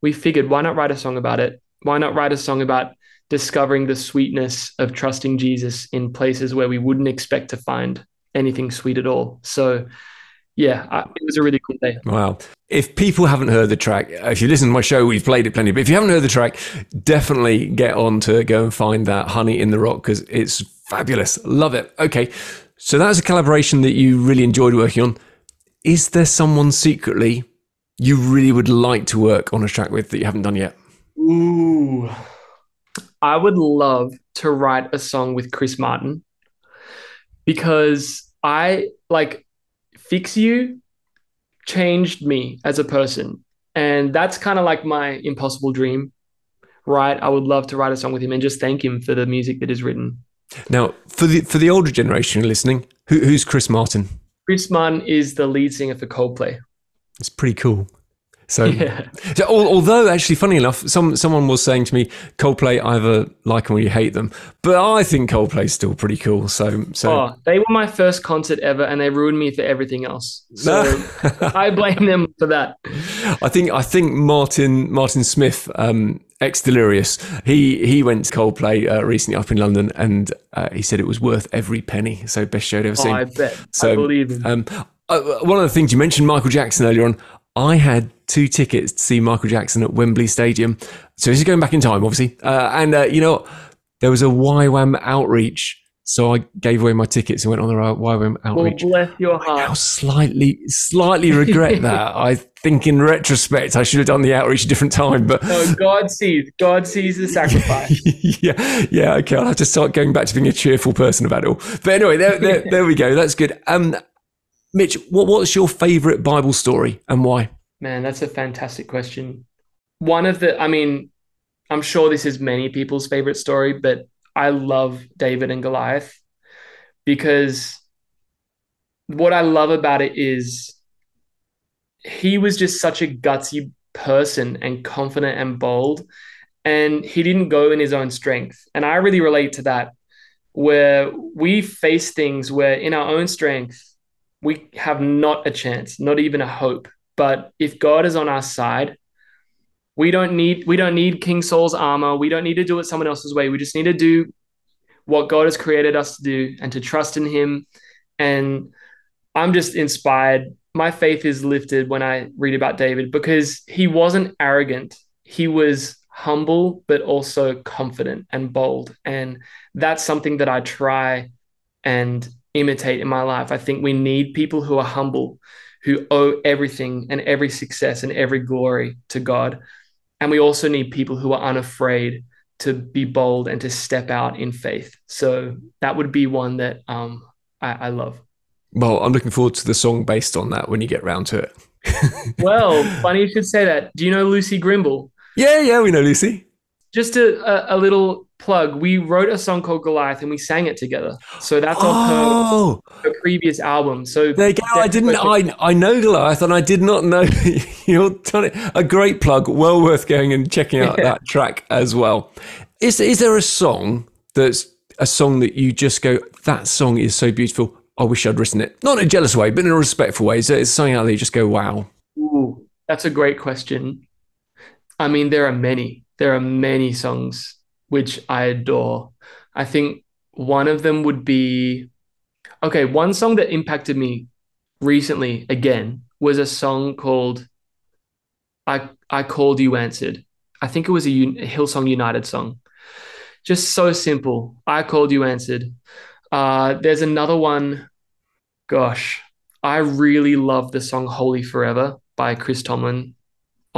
we figured, why not write a song about it? Why not write a song about discovering the sweetness of trusting Jesus in places where we wouldn't expect to find anything sweet at all? So, yeah, it was a really cool day. wow. If people haven't heard the track, if you listen to my show, we've played it plenty. But if you haven't heard the track, definitely get on to go and find that "Honey in the Rock" because it's fabulous. Love it. Okay, so that's a collaboration that you really enjoyed working on. Is there someone secretly you really would like to work on a track with that you haven't done yet? Ooh. I would love to write a song with Chris Martin because I like Fix You changed me as a person. And that's kind of like my impossible dream, right? I would love to write a song with him and just thank him for the music that is written. Now, for the for the older generation listening, who, who's Chris Martin? Chris Martin is the lead singer for Coldplay. It's pretty cool. So, Yeah. so although actually, funny enough, some someone was saying to me, Coldplay either like them or you hate them, but I think Coldplay's still pretty cool. So, so Oh, they were my first concert ever and they ruined me for everything else. So I blame them for that. I think I think Martin Martin Smith, um, ex Delirious, he he went to Coldplay uh, recently up in London, and uh, he said it was worth every penny. So best show I'd ever Oh, seen. I bet. So, I believe him. Um, uh, one of the things you mentioned, Michael Jackson earlier on. I had two tickets to see Michael Jackson at Wembley Stadium. So this is going back in time, obviously. Uh, and uh, you know, there was a YWAM outreach, so I gave away my tickets and went on the YWAM Well, outreach. bless your Now heart. slightly, slightly regret that. I think in retrospect, I should have done the outreach a different time. But No, God sees. God sees the sacrifice. yeah, yeah, okay. I'll have to start going back to being a cheerful person about it all. But anyway, there, there, there we go. That's good. Um, Mitch, what, what's your favourite Bible story and why? Man, that's a fantastic question. One of the, I mean, I'm sure this is many people's favorite story, but I love David and Goliath because what I love about it is he was just such a gutsy person and confident and bold. And he didn't go in his own strength. And I really relate to that, where we face things where in our own strength, we have not a chance, not even a hope. But if God is on our side, we don't need we don't need King Saul's armor. We don't need to do it someone else's way. We just need to do what God has created us to do and to trust in him. And I'm just inspired. my faith is lifted when I read about David because he wasn't arrogant. He was humble, but also confident and bold. And that's something that I try and imitate in my life. I think we need people who are humble, who owe everything and every success and every glory to God. And we also need people who are unafraid to be bold and to step out in faith. So that would be one that um, I, I love. Well, I'm looking forward to the song based on that when you get round to it. well, funny you should say that. Do you know Lucy Grimble? Yeah, yeah, we know Lucy. Just a, a, a little plug. We wrote a song called Goliath and we sang it together. So that's on Oh, her, previous album. So there you go. I didn't. I I know Goliath, and I did not know you're telling a great plug. Well worth going and checking out Yeah. that track as well. Is is there a song that's a song that you just go? That song is so beautiful. I wish I'd written it. Not in a jealous way, but in a respectful way. So it's something out there you just go, wow. Ooh, that's a great question. I mean, there are many. There are many songs which I adore. I think one of them would be okay, one song that impacted me recently again was a song called I I Called You Answered. I think it was a, Hillsong United song. Just so simple. I called you answered. Uh, there's another one. Gosh, I really love the song Holy Forever by Chris Tomlin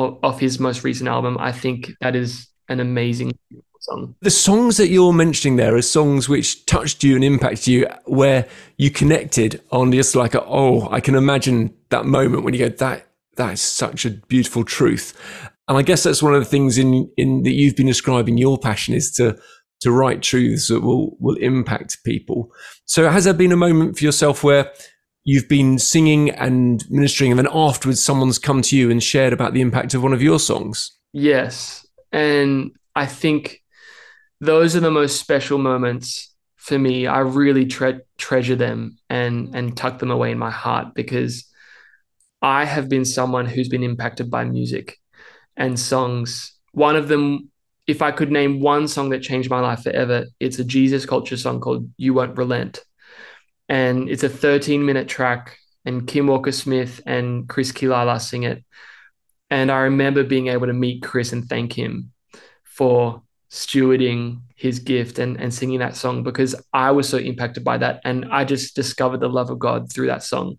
o- off his most recent album. I think that is an amazing song. The songs that you're mentioning there are songs which touched you and impacted you, where you connected on just like, a, oh, I can imagine that moment when you go, that that is such a beautiful truth. And I guess that's one of the things in in that you've been describing your passion is to to write truths that will will impact people. So has there been a moment for yourself where you've been singing and ministering, and then afterwards someone's come to you and shared about the impact of one of your songs? Yes. And I think those are the most special moments for me. I really tre- treasure them and and tuck them away in my heart because I have been someone who's been impacted by music and songs. One of them, if I could name one song that changed my life forever, it's a Jesus culture song called You Won't Relent. And it's a 13 minute track, and Kim Walker Smith and Chris Quilala sing it. And I remember being able to meet Chris and thank him for stewarding his gift and, and singing that song because I was so impacted by that. And I just discovered the love of God through that song.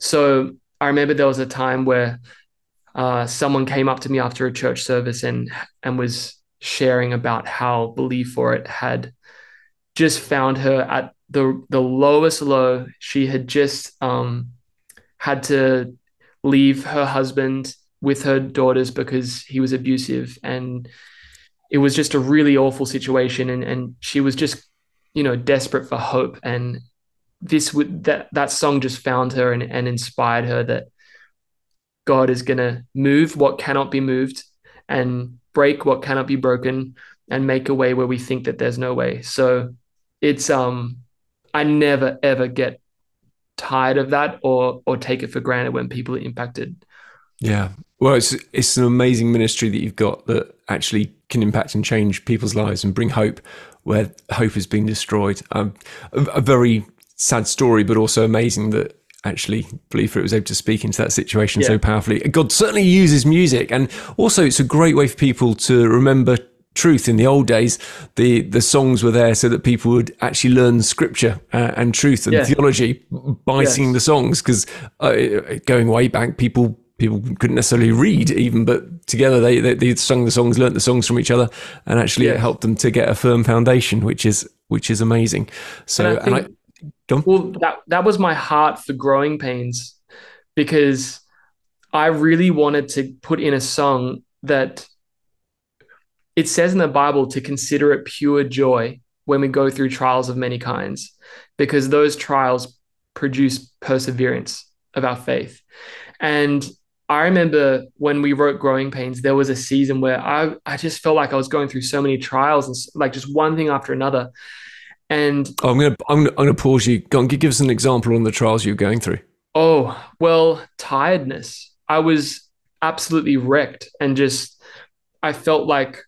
So I remember there was a time where uh, someone came up to me after a church service and and was sharing about how Believe for It had just found her at the the lowest low. She had just um, had to leave her husband with her daughters because he was abusive and it was just a really awful situation and and she was just you know desperate for hope and this would that that song just found her and, and inspired her that God is gonna move what cannot be moved and break what cannot be broken and make a way where we think that there's no way. So it's um I never ever get tired of that or or take it for granted when people are impacted. Yeah. Well, it's it's an amazing ministry that you've got that actually can impact and change people's lives and bring hope where hope has been destroyed. Um, a, a very sad story, but also amazing that actually believe it was able to speak into that situation so powerfully. God certainly uses music, and also it's a great way for people to remember truth. In the old days, the the songs were there so that people would actually learn scripture uh, and truth and Yeah. theology by Yes. singing the songs. Because uh, going way back, people people couldn't necessarily read even, but together they they, they sung the songs, learnt the songs from each other, and actually it helped them to get a firm foundation, which is which is amazing. So And I and I, think- go on. Well, that that was my heart for growing pains because I really wanted to put in a song that it says in the Bible to consider it pure joy when we go through trials of many kinds, because those trials produce perseverance of our faith. And I remember when we wrote Growing Pains, there was a season where I, I just felt like I was going through so many trials and like just one thing after another. And Oh, I'm gonna I'm gonna, I'm gonna pause you. Go on, give us an example on the trials you're going through. Oh, well, tiredness. I was absolutely wrecked and just, I felt like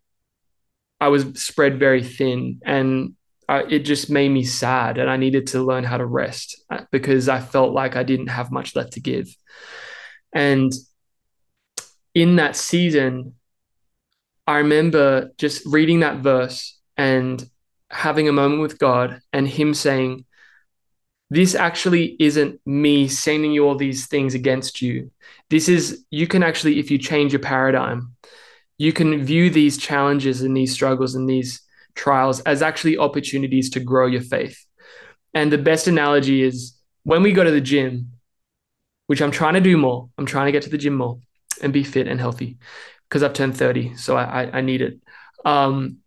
I was spread very thin. And it just made me sad and I needed to learn how to rest uh, because I felt like I didn't have much left to give. And in that season, I remember just reading that verse and having a moment with God and Him saying, This actually isn't me sending you all these things against you. This is, you can actually, if you change your paradigm, you can view these challenges and these struggles and these trials as actually opportunities to grow your faith. And the best analogy is when we go to the gym, which I'm trying to do more, I'm trying to get to the gym more and be fit and healthy because I've turned 30, so I, I, I need it. Um,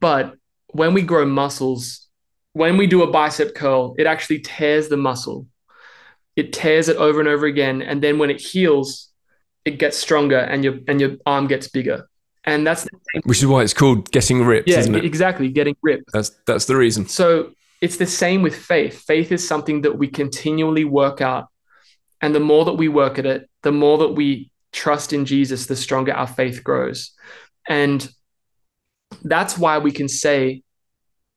but when we grow muscles, when we do a bicep curl, it actually tears the muscle. It tears it over and over again, and then when it heals, it gets stronger, and your and your arm gets bigger and that's the thing. which is why it's called getting ripped yeah, isn't it? exactly getting ripped. That's that's the reason. So it's the same with faith. Faith is something that we continually work out. And the more that we work at it the more that we trust in jesus the stronger our faith grows. And that's why we can say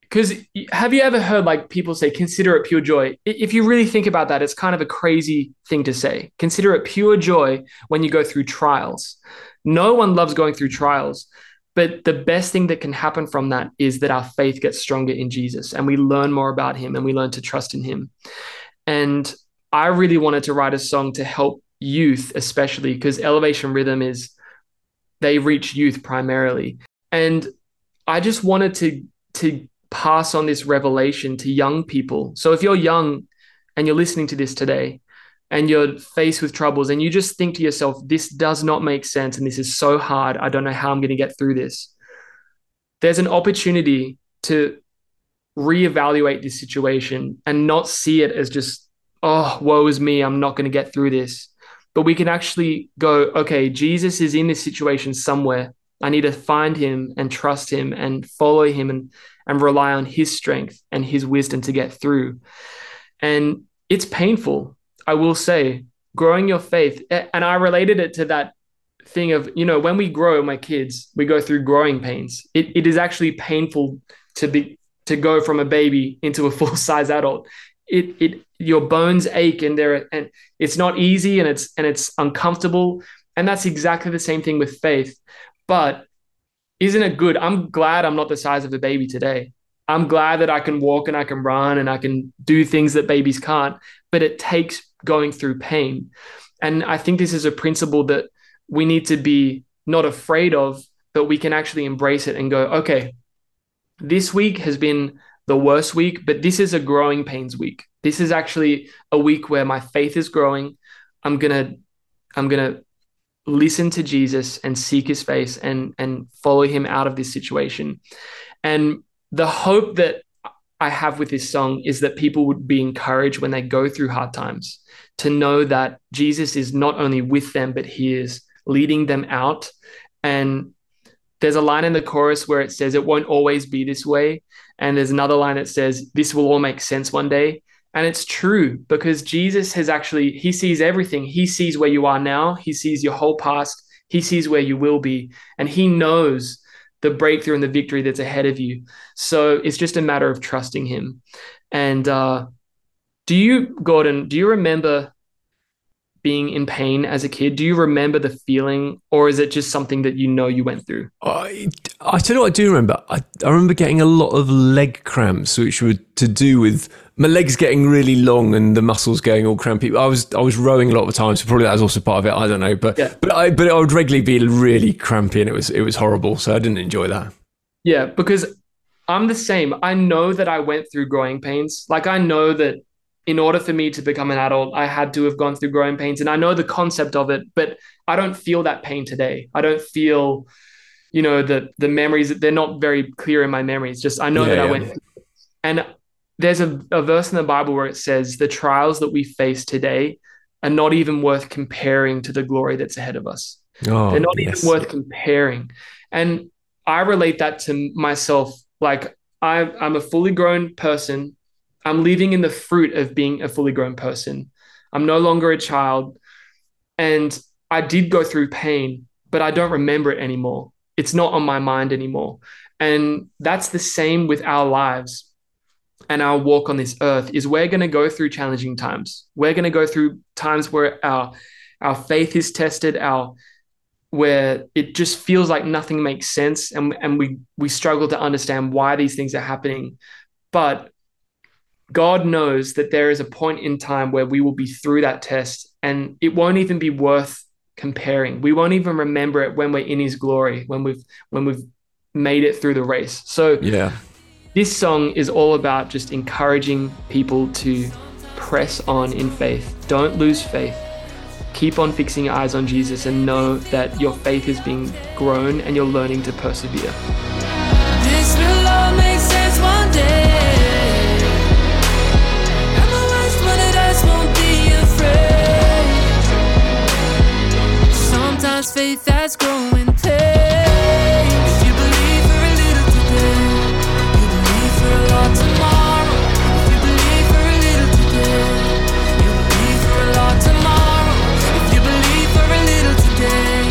because have you ever heard like people say consider it pure joy if you really think about that it's kind of a crazy thing to say. Consider it pure joy when you go through trials no one loves going through trials. But the best thing that can happen from that is that our faith gets stronger in Jesus and we learn more about him and we learn to trust in him. And I really wanted to write a song to help youth, especially because Elevation Rhythm is, they reach youth primarily. And I just wanted to, to pass on this revelation to young people. So if you're young and you're listening to this today, and you're faced with troubles and you just think to yourself, this does not make sense and this is so hard. I don't know how I'm going to get through this. There's an opportunity to reevaluate this situation and not see it as just, oh, woe is me. I'm not going to get through this. But we can actually go, okay, Jesus is in this situation somewhere. I need to find him and trust him and follow him and, and rely on his strength and his wisdom to get through. And it's painful I will say, growing your faith, and I related it to that thing of, you know, when we grow, my kids, we go through growing pains. It, it is actually painful to be to go from a baby into a full size adult. It it your bones ache and they're and it's not easy and it's and it's uncomfortable. And that's exactly the same thing with faith. But isn't it good? I'm glad I'm not the size of a baby today. I'm glad that I can walk and I can run and I can do things that babies can't, but it takes going through pain. And I think this is a principle that we need to be not afraid of, but we can actually embrace it and go, okay, this week has been the worst week, but this is a growing pains week. This is actually a week where my faith is growing. I'm going to I'm going to listen to Jesus and seek his face and and follow him out of this situation. And the hope that I have with this song is that people would be encouraged when they go through hard times to know that Jesus is not only with them, but he is leading them out. And there's a line in the chorus where it says, It won't always be this way. And there's another line that says, This will all make sense one day. And it's true because Jesus has actually, he sees everything. He sees where you are now, he sees your whole past, he sees where you will be, and he knows the breakthrough and the victory that's ahead of you. So it's just a matter of trusting Him. And uh, do you, Gordon, do you remember being in pain as a kid? Do you remember the feeling, or is it just something that you know you went through? I, I tell you what I do remember. I, I remember getting a lot of leg cramps, which were to do with my legs getting really long and the muscles going all crampy. I was I was rowing a lot of the time, so probably that was also part of it. I don't know, but yeah. but I but I would regularly be really crampy, and it was it was horrible. So I didn't enjoy that. Yeah, because I'm the same. I know that I went through growing pains. Like I know that in order for me to become an adult, I had to have gone through growing pains. And I know the concept of it, but I don't feel that pain today. I don't feel, you know, the the memories, they're not very clear in my memories. Just I know yeah, that I went through. And there's a, a verse in the Bible where it says the trials that we face today are not even worth comparing to the glory that's ahead of us. Oh, they're not yes. even worth comparing. And I relate that to myself. Like I, I'm a fully grown person I'm living in the fruit of being a fully grown person. I'm no longer a child. And I did go through pain, but I don't remember it anymore. It's not on my mind anymore. And that's the same with our lives. and our walk on this earth is we're going to go through challenging times. We're going to go through times where our our faith is tested, our where it just feels like nothing makes sense and, and we we struggle to understand why these things are happening. But God knows that there is a point in time where we will be through that test and it won't even be worth comparing. We won't even remember it when we're in his glory, when we've when we've made it through the race. So Yeah. this song is all about just encouraging people to press on in faith. Don't lose faith. Keep on fixing your eyes on Jesus and know that your faith is being grown and you're learning to persevere. Sometimes faith has growing pains. If you believe for a little today, you believe for a lot tomorrow. If you believe for a little today, you believe for a lot tomorrow. If you believe for a little today,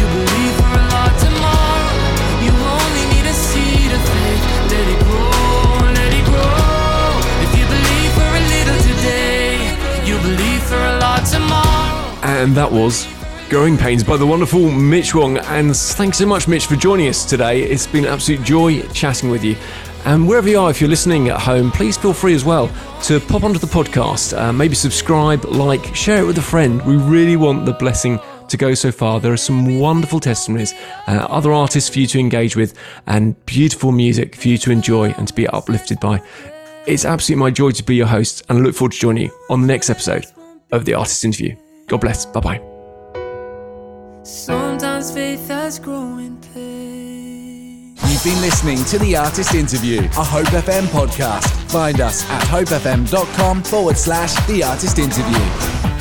you believe for a lot tomorrow. You only need a seed of faith. Let it grow, let it grow. If you believe for a little today, you believe for a lot tomorrow. And that was Growing Pains by the wonderful Mitch Wong. And thanks so much, Mitch, for joining us today. It's been an absolute joy chatting with you. And wherever you are, if you're listening at home, please feel free as well to pop onto the podcast, uh, maybe subscribe, like, share it with a friend. We really want the blessing to go so far. There are some wonderful testimonies, uh, other artists for you to engage with, and beautiful music for you to enjoy and to be uplifted by. It's absolutely my joy to be your host, and I look forward to joining you on the next episode of The Artist Interview. God bless. Bye bye. Sometimes faith has growing pains. You've been listening to The Artist Interview, a Hope FM podcast. Find us at hopefm.com forward slash The Artist Interview.